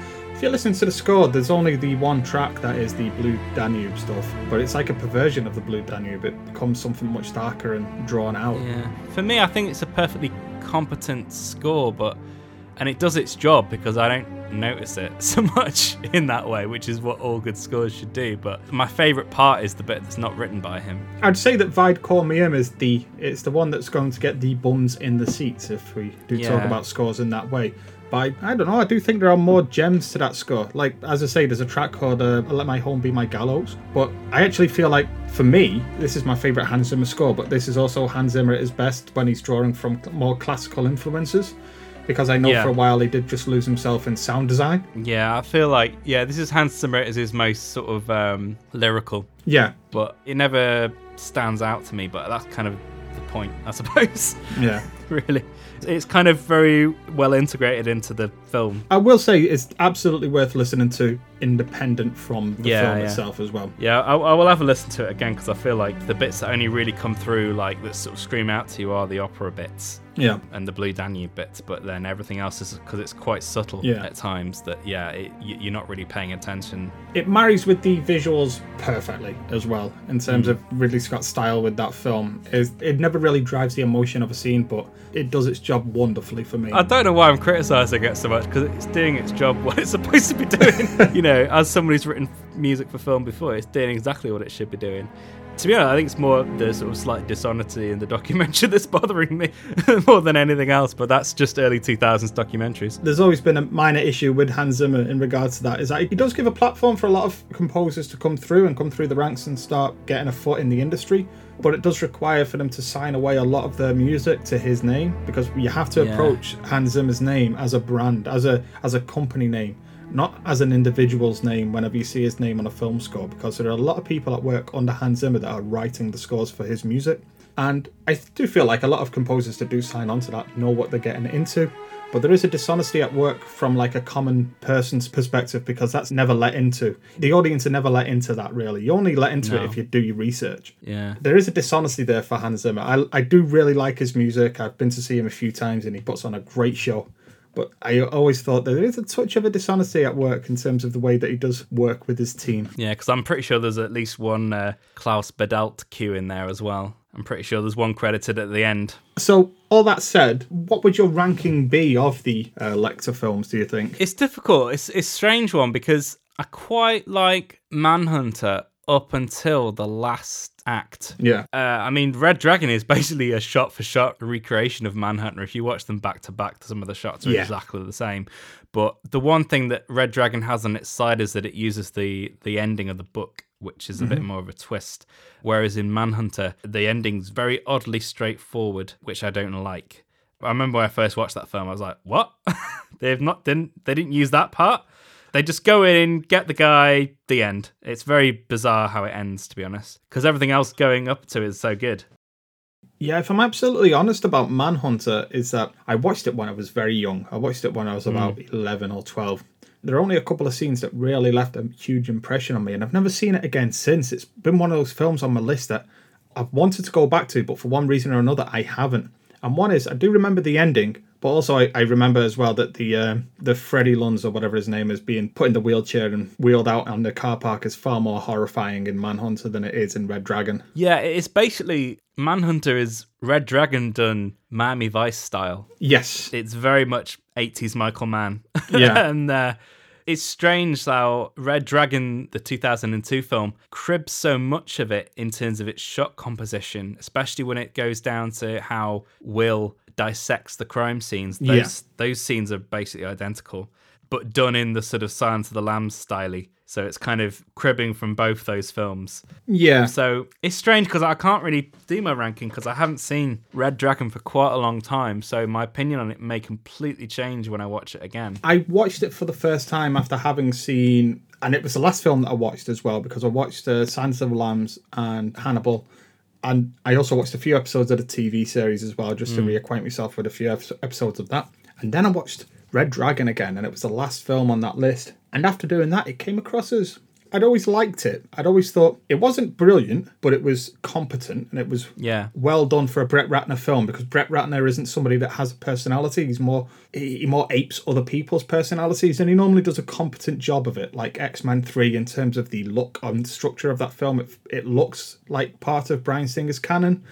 if you listen to the score, there's only the one track that is the Blue Danube stuff, but it's like a perversion of the Blue Danube. It becomes something much darker and drawn out. Yeah. For me, I think it's a perfectly competent score, but and it does its job because I don't notice it so much in that way, which is what all good scores should do. But my favourite part is the bit that's not written by him. I'd say that Vide Me is the it's the one that's going to get the bums in the seats if we do talk about scores in that way. I, I don't know. I do think there are more gems to that score. Like as I say, there's a track called uh, "Let My Home Be My Gallows." But I actually feel like, for me, this is my favorite Hans Zimmer score. But this is also Hans Zimmer at his best when he's drawing from more classical influences. Because I know Yeah. for a while he did just lose himself in sound design. Yeah, I feel like yeah, this is Hans Zimmer as his most sort of um, lyrical, Yeah, but it never stands out to me. But that's kind of the point, I suppose. yeah. really, it's kind of very well integrated into the film. I will say it's absolutely worth listening to, independent from the Yeah, film yeah. itself as well. Yeah, I, I will have a listen to it again because I feel like the bits that only really come through, like that sort of scream out to you, are the opera bits Yeah. and the Blue Danube bits. But then everything else is because it's quite subtle Yeah. at times. That yeah, it, you, you're not really paying attention. it marries with the visuals perfectly as well in terms Hmm. of Ridley Scott's style with that film. Is it never really drives the emotion of a scene, but it does its job wonderfully for me. I don't know why I'm criticizing it so much because it's doing its job what it's supposed to be doing. you know, as somebody who's written music for film before, it's doing exactly what it should be doing. To be honest, I think it's more the sort of slight dishonesty in the documentary that's bothering me more than anything else. But that's just early 2000s documentaries. There's always been a minor issue with Hans Zimmer in regards to that. Is that he does give a platform for a lot of composers to come through and come through the ranks and start getting a foot in the industry. But it does require for them to sign away a lot of their music to his name because you have to Yeah. approach Hans Zimmer's name as a brand, as a as a company name, not as an individual's name whenever you see his name on a film score. Because there are a lot of people that work under Hans Zimmer that are writing the scores for his music. And I do feel like a lot of composers that do sign on to that know what they're getting into. But there is a dishonesty at work from like a common person's perspective because that's never let into. The audience are never let into that really. You only let into No. it if you do your research. Yeah. There is a dishonesty there for Hans Zimmer. I, I do really like his music. I've been to see him a few times and he puts on a great show. But I always thought that there is a touch of a dishonesty at work in terms of the way that he does work with his team. Yeah, because I'm pretty sure there's at least one uh, Klaus Badelt cue in there as well. I'm pretty sure there's one credited at the end. So, all that said, what would your ranking be of the uh, Lecter films, do you think? It's difficult. It's it's a strange one because I quite like Manhunter up until the last act. Yeah. Uh, I mean, Red Dragon is basically a shot for shot recreation of Manhunter. If you watch them back to back, some of the shots are Yeah. exactly the same. But the one thing that Red Dragon has on its side is that it uses the the ending of the book, which is a bit more of a twist. Whereas in Manhunter, the ending's very oddly straightforward, which I don't like. I remember when I first watched that film, I was like, "What? They've not didn't they didn't use that part? They just go in, get the guy, the end. It's very bizarre how it ends, to be honest, because everything else going up to is so good. Yeah, if I'm absolutely honest about Manhunter, is that I watched it when I was very young. I watched it when I was hmm. about 11 or 12. there are only a couple of scenes that really left a huge impression on me, and I've never seen it again since. It's been one of those films on my list that I've wanted to go back to, but for one reason or another, I haven't. And one is I do remember the ending, but also I, I remember as well that the uh, the Freddie Lunds or whatever his name is being put in the wheelchair and wheeled out on the car park is far more horrifying in Manhunter than it is in Red Dragon. Yeah, it's basically Manhunter is Red Dragon done Miami Vice style. Yes. It's very much 80s Michael Mann. Yeah. and uh, it's strange how Red Dragon, the 2002 film, cribs so much of it in terms of its shot composition, especially when it goes down to how Will dissects the crime scenes. Those, Yeah. those scenes are basically identical, but done in the sort of Silence of the Lambs style. So it's kind of cribbing from both those films. Yeah. So it's strange because I can't really do my ranking because I haven't seen Red Dragon for quite a long time. So my opinion on it may completely change when I watch it again. I watched it for the first time after having seen, and it was the last film that I watched as well because I watched uh, Silence of the Lambs and Hannibal, and I also watched a few episodes of the TV series as well just to mm. reacquaint myself with a few episodes of that. And then I watched Red Dragon again, and it was the last film on that list. And after doing that, it came across as I'd always liked it. I'd always thought it wasn't brilliant, but it was competent and it was Yeah. well done for a Brett Ratner film because Brett Ratner isn't somebody that has a personality. He's more he more apes other people's personalities, and he normally does a competent job of it. Like X Men Three, in terms of the look and structure of that film, it, it looks like part of Bryan Singer's canon,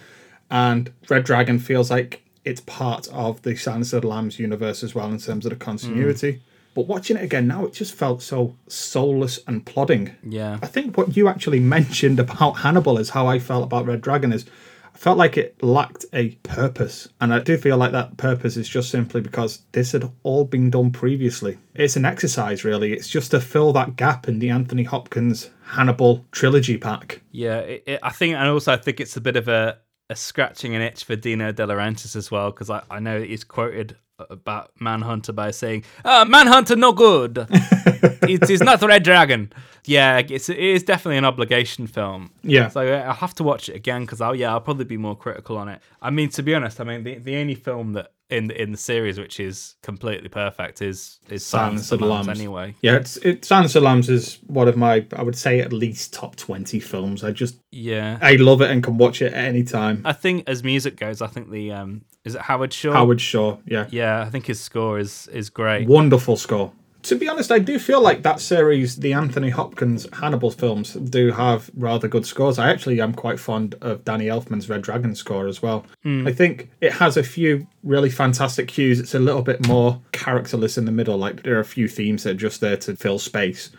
and Red Dragon feels like it's part of the Silence of the Lambs universe as well in terms of the hmm. continuity. But watching it again now, it just felt so soulless and plodding. Yeah. I think what you actually mentioned about Hannibal is how I felt about Red Dragon is I felt like it lacked a purpose. And I do feel like that purpose is just simply because this had all been done previously. It's an exercise really. It's just to fill that gap in the Anthony Hopkins Hannibal trilogy pack. Yeah. It, it, I think, and also I think it's a bit of a, a scratching an itch for Dino De Laurentiis as well, because I, I know he's quoted about Manhunter by saying, oh, Manhunter no good. it is not the Red Dragon. Yeah, it's, it is definitely an obligation film. Yeah. So uh, I'll have to watch it again because I'll yeah I'll probably be more critical on it. I mean to be honest, I mean the, the only film that in the, in the series which is completely perfect is is Silence, of the Lambs, anyway. Yeah, it's it Silence of the Lambs is one of my I would say at least top twenty films. I just Yeah. I love it and can watch it at any time. I think as music goes, I think the um is it Howard Shore? Howard Shore, yeah. Yeah, I think his score is is great. Wonderful score. To be honest, I do feel like that series, the Anthony Hopkins Hannibal films, do have rather good scores. I actually am quite fond of Danny Elfman's Red Dragon score as well. Hmm. I think it has a few really fantastic cues. It's a little bit more characterless in the middle. Like there are a few themes that are just there to fill space.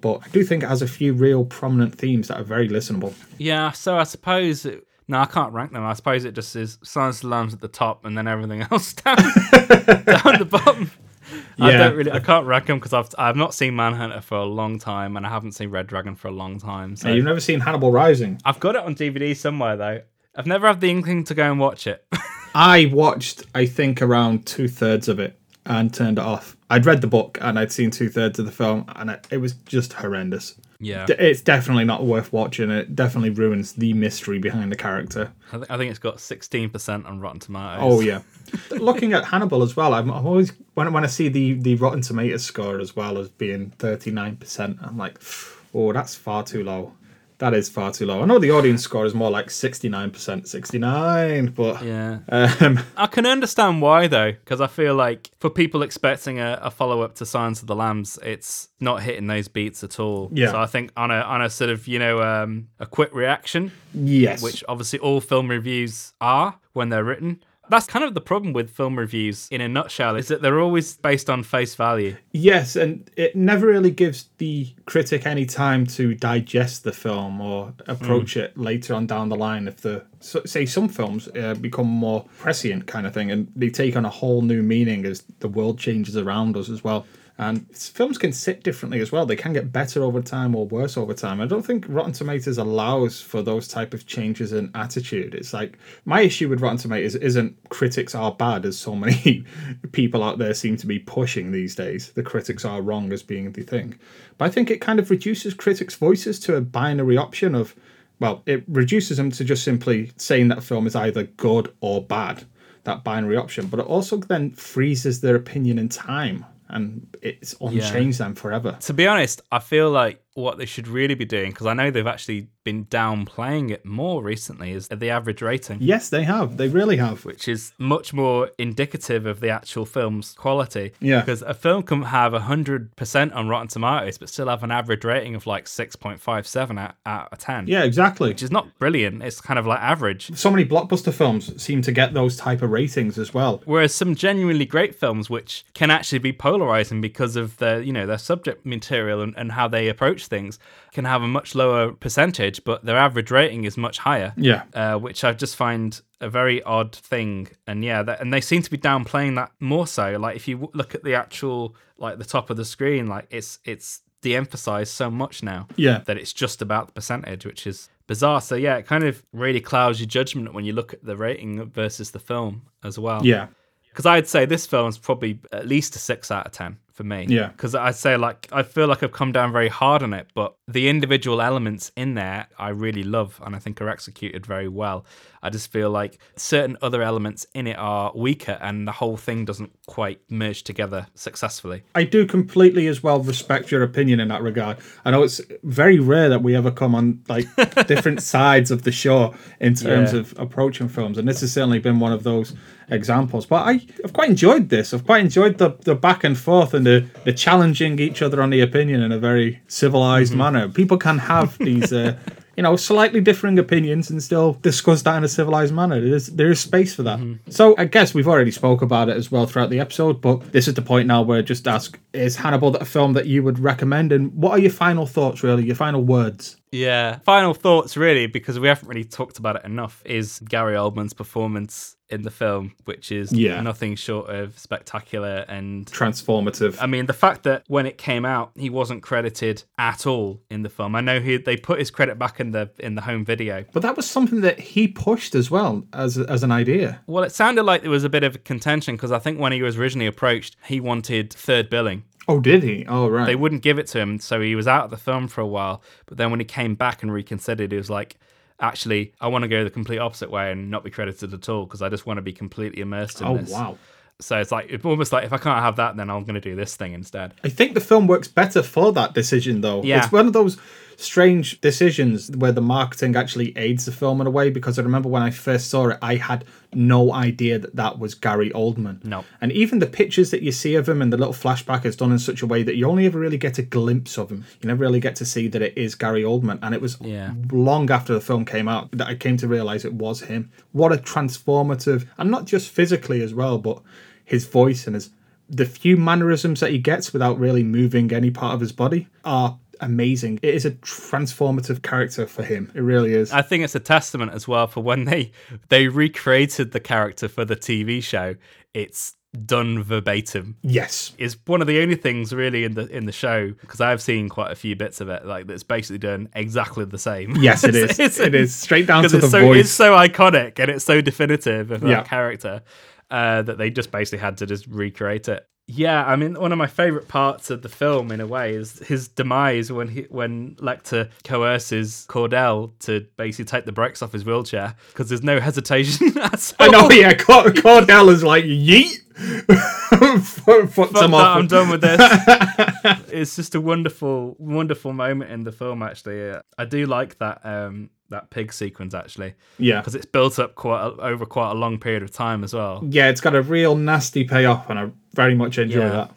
But I do think it has a few real prominent themes that are very listenable. Yeah, so I suppose it, no, I can't rank them. I suppose it just is Silence of the Lambs at the top and then everything else down down the bottom. I Yeah. don't really, I can't rank them because I've I've not seen Manhunter for a long time and I haven't seen Red Dragon for a long time. So Now, you've never seen Hannibal Rising? I've got it on DVD somewhere though. I've never had the inkling to go and watch it. I watched, I think, around two thirds of it and turned it off. I'd read the book and I'd seen two thirds of the film, and it, it was just horrendous. Yeah, D- It's definitely not worth watching. It definitely ruins the mystery behind the character. I, th- I think it's got sixteen percent on Rotten Tomatoes. Oh yeah. Looking at Hannibal as well, I'm, I'm always when when I see the the Rotten Tomatoes score as well as being thirty nine percent, I'm like, oh, that's far too low. That is far too low. I know the audience score is more like sixty nine percent, sixty nine, but Yeah, um, I can understand why though, because I feel like for people expecting a, a follow up to Silence of the Lambs, it's not hitting those beats at all. Yeah. So I think on a on a sort of you know um, a quick reaction, yes, which obviously all film reviews are when they're written. That's kind of the problem with film reviews in a nutshell, is that they're always based on face value. Yes, and it never really gives the critic any time to digest the film or approach it later on down the line. If the so, say some films uh, become more prescient kind of thing, and they take on a whole new meaning as the world changes around us as well. And films can sit differently as well. They can get better over time or worse over time. I don't think Rotten Tomatoes allows for those type of changes in attitude. It's like my issue with Rotten Tomatoes isn't critics are bad as so many people out there seem to be pushing these days. The critics are wrong as being the thing. But I think it kind of reduces critics' voices to a binary option of well, it reduces them to just simply saying that a film is either good or bad, that binary option. But it also then freezes their opinion in time. And it's unchanged them forever. To be honest, I feel like what they should really be doing, because I know they've actually been downplaying it more recently, is the average rating. Yes, they have. They really have. Which is much more indicative of the actual film's quality. Yeah. Because a film can have 100% on Rotten Tomatoes, but still have an average rating of like 6.57 out, out of 10. Yeah, exactly. Which is not brilliant. It's kind of like average. So many blockbuster films seem to get those type of ratings as well. Whereas some genuinely great films, which can actually be polarizing because of their, you know, their subject material and, and how they approach things, can have a much lower percentage, but their average rating is much higher. Yeah. Uh, which I just find a very odd thing. And yeah, that, and they seem to be downplaying that more so. Like if you w- look at the actual, like the top of the screen, like it's it's de-emphasized so much now. Yeah. That it's just about the percentage, which is bizarre. So yeah, it kind of really clouds your judgment when you look at the rating versus the film as well. Yeah. Because I'd say this film's probably at least a six out of ten for me. Yeah. Because I'd say like I feel like I've come down very hard on it, but the individual elements in there I really love and I think are executed very well. I just feel like certain other elements in it are weaker and the whole thing doesn't quite merge together successfully. I do completely as well respect your opinion in that regard. I know it's very rare that we ever come on like different sides of the show in terms Yeah. of approaching films, and this has certainly been one of those examples. But I, I've quite enjoyed this. I've quite enjoyed the, the back and forth and the, the challenging each other on the opinion in a very civilized manner. People can have these. Uh, You know, slightly differing opinions and still discuss that in a civilized manner. There is there is space for that. Mm-hmm. So I guess we've already spoke about it as well throughout the episode, but this is the point now where I just ask: Is Hannibal a film that you would recommend? And what are your final thoughts? Really, your final words? Yeah. Final thoughts, really, because we haven't really talked about it enough, is Gary Oldman's performance in the film, which is Yeah. nothing short of spectacular. And Transformative. I mean, the fact that when it came out, he wasn't credited at all in the film. I know he they put his credit back in the in the home video. but that was something that he pushed as well as as an idea. Well, it sounded like there was a bit of contention because I think when he was originally approached, he wanted third billing. Oh, did he? Oh, right. They wouldn't give it to him, so he was out of the film for a while. But then when he came back and reconsidered, he was like, "Actually, I want to go the complete opposite way and not be credited at all because I just want to be completely immersed in oh, this." Oh, wow. So it's like it's almost like if I can't have that, then I'm going to do this thing instead. I think the film works better for that decision, though. Yeah. It's one of those strange decisions where the marketing actually aids the film in a way. Because I remember when I first saw it, I had no idea that that was Gary Oldman. No. And even the pictures that you see of him and the little flashback is done in such a way that you only ever really get a glimpse of him. You never really get to see that it is Gary Oldman. And it was Yeah. long after the film came out that I came to realize it was him. What a transformative, and not just physically as well, but his voice and his the few mannerisms that he gets without really moving any part of his body are amazing. It is a transformative character for him. It really is. I think it's a testament as well for when they they recreated the character for the TV show. It's done verbatim. yes. Is one of the only things really in the in the show because I've seen quite a few bits of it like that's basically done exactly the same. Yes, it is. It's- it is straight down to the it's so voice. it's so iconic and it's so definitive of that Yeah. character uh, that they just basically had to just recreate it. Yeah, I mean, one of my favorite parts of the film, in a way, is his demise when he when Lecter coerces Cordell to basically take the brakes off his wheelchair because there's no hesitation at all. I know, yeah. Cord- Cordell is like yeet. Fuck that, off. I'm done with this. it's just a wonderful, wonderful moment in the film. Actually, I do like that um, that pig sequence actually Yeah. because it's built up quite a, over quite a long period of time as well. Yeah, it's got a real nasty payoff, and I very much enjoy Yeah. that.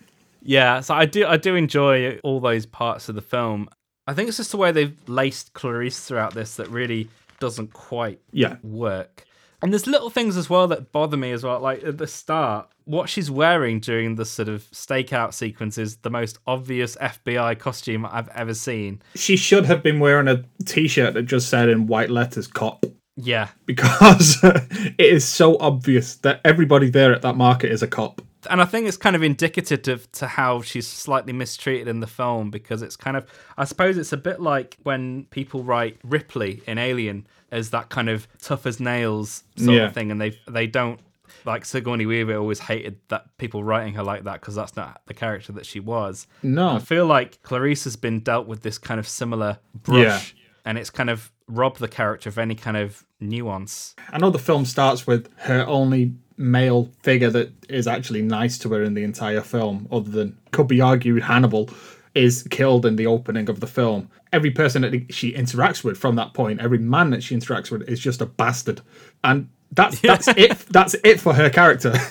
Yeah, so I do I do enjoy all those parts of the film. I think it's just the way they've laced Clarice throughout this that really doesn't quite Yeah. work. And there's little things as well that bother me as well. Like at the start, what she's wearing during the sort of stakeout sequence is the most obvious FBI costume I've ever seen. She should have been wearing a t-shirt that just said in white letters "cop." Yeah. because it is so obvious that everybody there at that market is a cop. And I think it's kind of indicative of, to how she's slightly mistreated in the film because it's kind of, I suppose it's a bit like when people write Ripley in Alien as that kind of tough as nails sort Yeah. of thing, and they they don't like Sigourney Weaver always hated that people writing her like that because that's not the character that she was. No. I feel like Clarice has been dealt with this kind of similar brush, and it's kind of robbed the character of any kind of nuance. I know the film starts with her only male figure that is actually nice to her in the entire film, other than could be argued Hannibal is killed in the opening of the film. Every person that she interacts with from that point, every man that she interacts with is just a bastard. And that's that's it that's it for her character.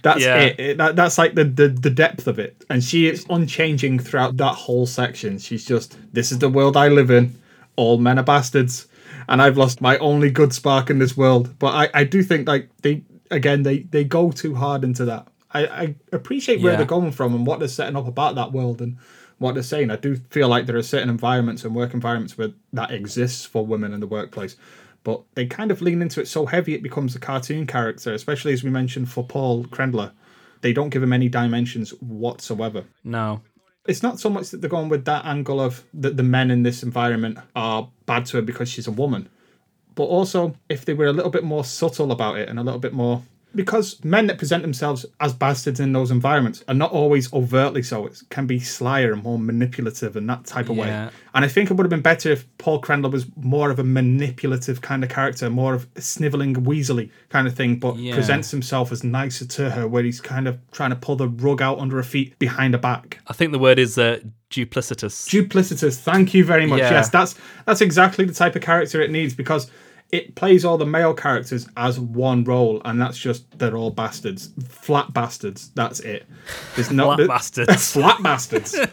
That's Yeah. it. It- that, that's like the, the the depth of it. And she is unchanging throughout that whole section. She's just this is the world I live in. All men are bastards. And I've lost my only good spark in this world. But I, I do think like they again they, they go too hard into that. I, I appreciate where Yeah. they're going from and what they're setting up about that world and what they're saying. I do feel like there are certain environments and work environments where that exists for women in the workplace. But they kind of lean into it so heavy it becomes a cartoon character, especially as we mentioned for Paul Krendler. They don't give him any dimensions whatsoever. No. It's not so much that they're going with that angle of that the men in this environment are bad to her because she's a woman, but also if they were a little bit more subtle about it and a little bit more because men that present themselves as bastards in those environments are not always overtly so. It can be slyer and more manipulative in that type of Yeah. way. And I think it would have been better if Paul Krendler was more of a manipulative kind of character, more of a sniveling, weaselly kind of thing, but Yeah. presents himself as nicer to her, where he's kind of trying to pull the rug out under her feet behind her back. I think the word is uh, duplicitous. Duplicitous. Thank you very much. Yeah. Yes, that's that's exactly the type of character it needs because it plays all the male characters as one role, and that's just they're all bastards, flat bastards. That's it. There's no Flat bastards. flat bastards. and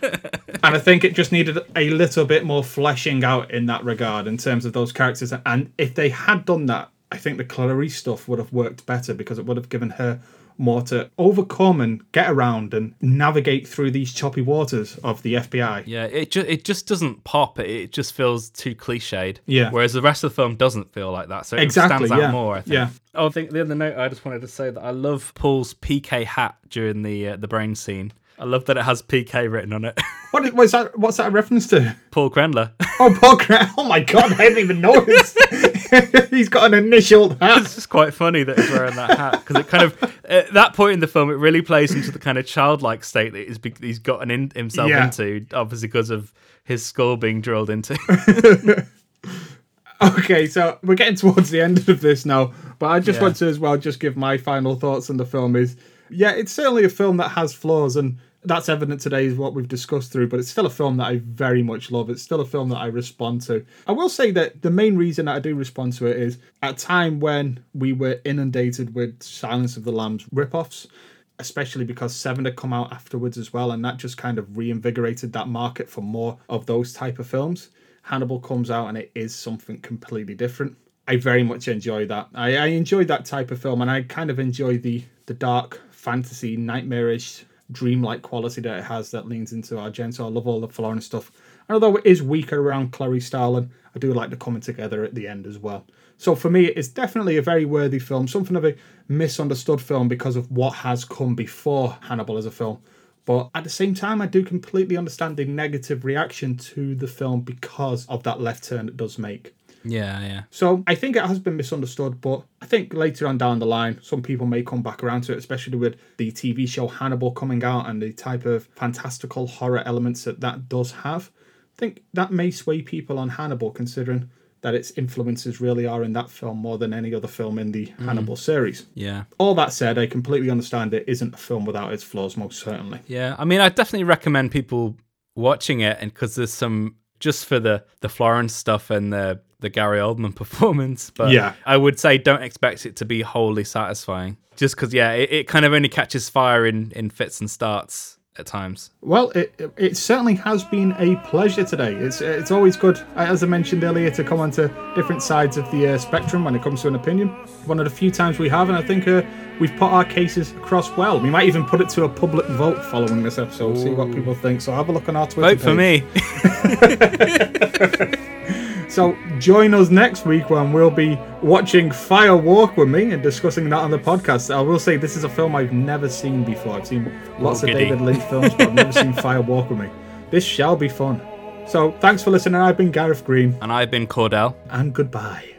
I think it just needed a little bit more fleshing out in that regard in terms of those characters. And if they had done that, I think the Clarice stuff would have worked better because it would have given her more to overcome and get around and navigate through these choppy waters of the FBI. Yeah, it just it just doesn't pop. It, it just feels too cliched. Yeah. Whereas the rest of the film doesn't feel like that. So it Exactly, stands out yeah. more. I think. Yeah. Oh, I think the other note I just wanted to say that I love Paul's PK hat during the uh, the brain scene. I love that it has PK written on it. What is, what's that? What's that a reference to? Paul Krendler. Oh, Paul Cran- Oh my God! I didn't even notice. He's got an initial hat. it's just quite funny that he's wearing that hat because it kind of at that point in the film it really plays into the kind of childlike state that he's, he's gotten in, himself Yeah. into obviously because of his skull being drilled into Okay, so we're getting towards the end of this now, but I just Yeah. want to as well just give my final thoughts on the film. Is yeah, it's certainly a film that has flaws, and that's evident today is what we've discussed through. But it's still a film that I very much love. It's still a film that I respond to. I will say that the main reason that I do respond to it is at a time when we were inundated with Silence of the Lambs ripoffs. Especially because Seven had come out afterwards as well, and that just kind of reinvigorated that market for more of those type of films. Hannibal comes out and it is something completely different. I very much enjoy that. I, I enjoy that type of film, and I kind of enjoy the the dark fantasy, nightmarish, dreamlike quality that it has that leans into Argento. I love all the Florence stuff. And although it is weaker around Clarice Starling, I do like the coming together at the end as well. So for me, it's definitely a very worthy film, something of a misunderstood film because of what has come before Hannibal as a film. But at the same time, I do completely understand the negative reaction to the film because of that left turn it does make. Yeah yeah So I think it has been misunderstood, but I think later on down the line, some people may come back around to it, especially with the TV show Hannibal coming out and the type of fantastical horror elements that that does have. I think that may sway people on Hannibal, considering that its influences really are in that film more than any other film in the mm. Hannibal series. yeah All that said, I completely understand it isn't a film without its flaws, most certainly. Yeah, I mean, I definitely recommend people watching it, and because there's some just for the the Florence stuff and the the Gary Oldman performance. But Yeah. I would say don't expect it to be wholly satisfying, just because yeah, it, it kind of only catches fire in in fits and starts at times. Well, it, it- certainly has been a pleasure today. It's it's always good, as I mentioned earlier, to come onto different sides of the uh, spectrum when it comes to an opinion. One of the few times we have, and I think uh, we've put our cases across well. We might even put it to a public vote following this episode, see what people think. So have a look on our Twitter. Vote for me. So join us next week when we'll be watching Fire Walk with me and discussing that on the podcast. I will say this is a film I've never seen before. I've seen lots Oh, of. David Lynch films, but I've never seen Fire Walk with me. This shall be fun. So thanks for listening. I've been Gareth Green, and I've been Cordell. and goodbye.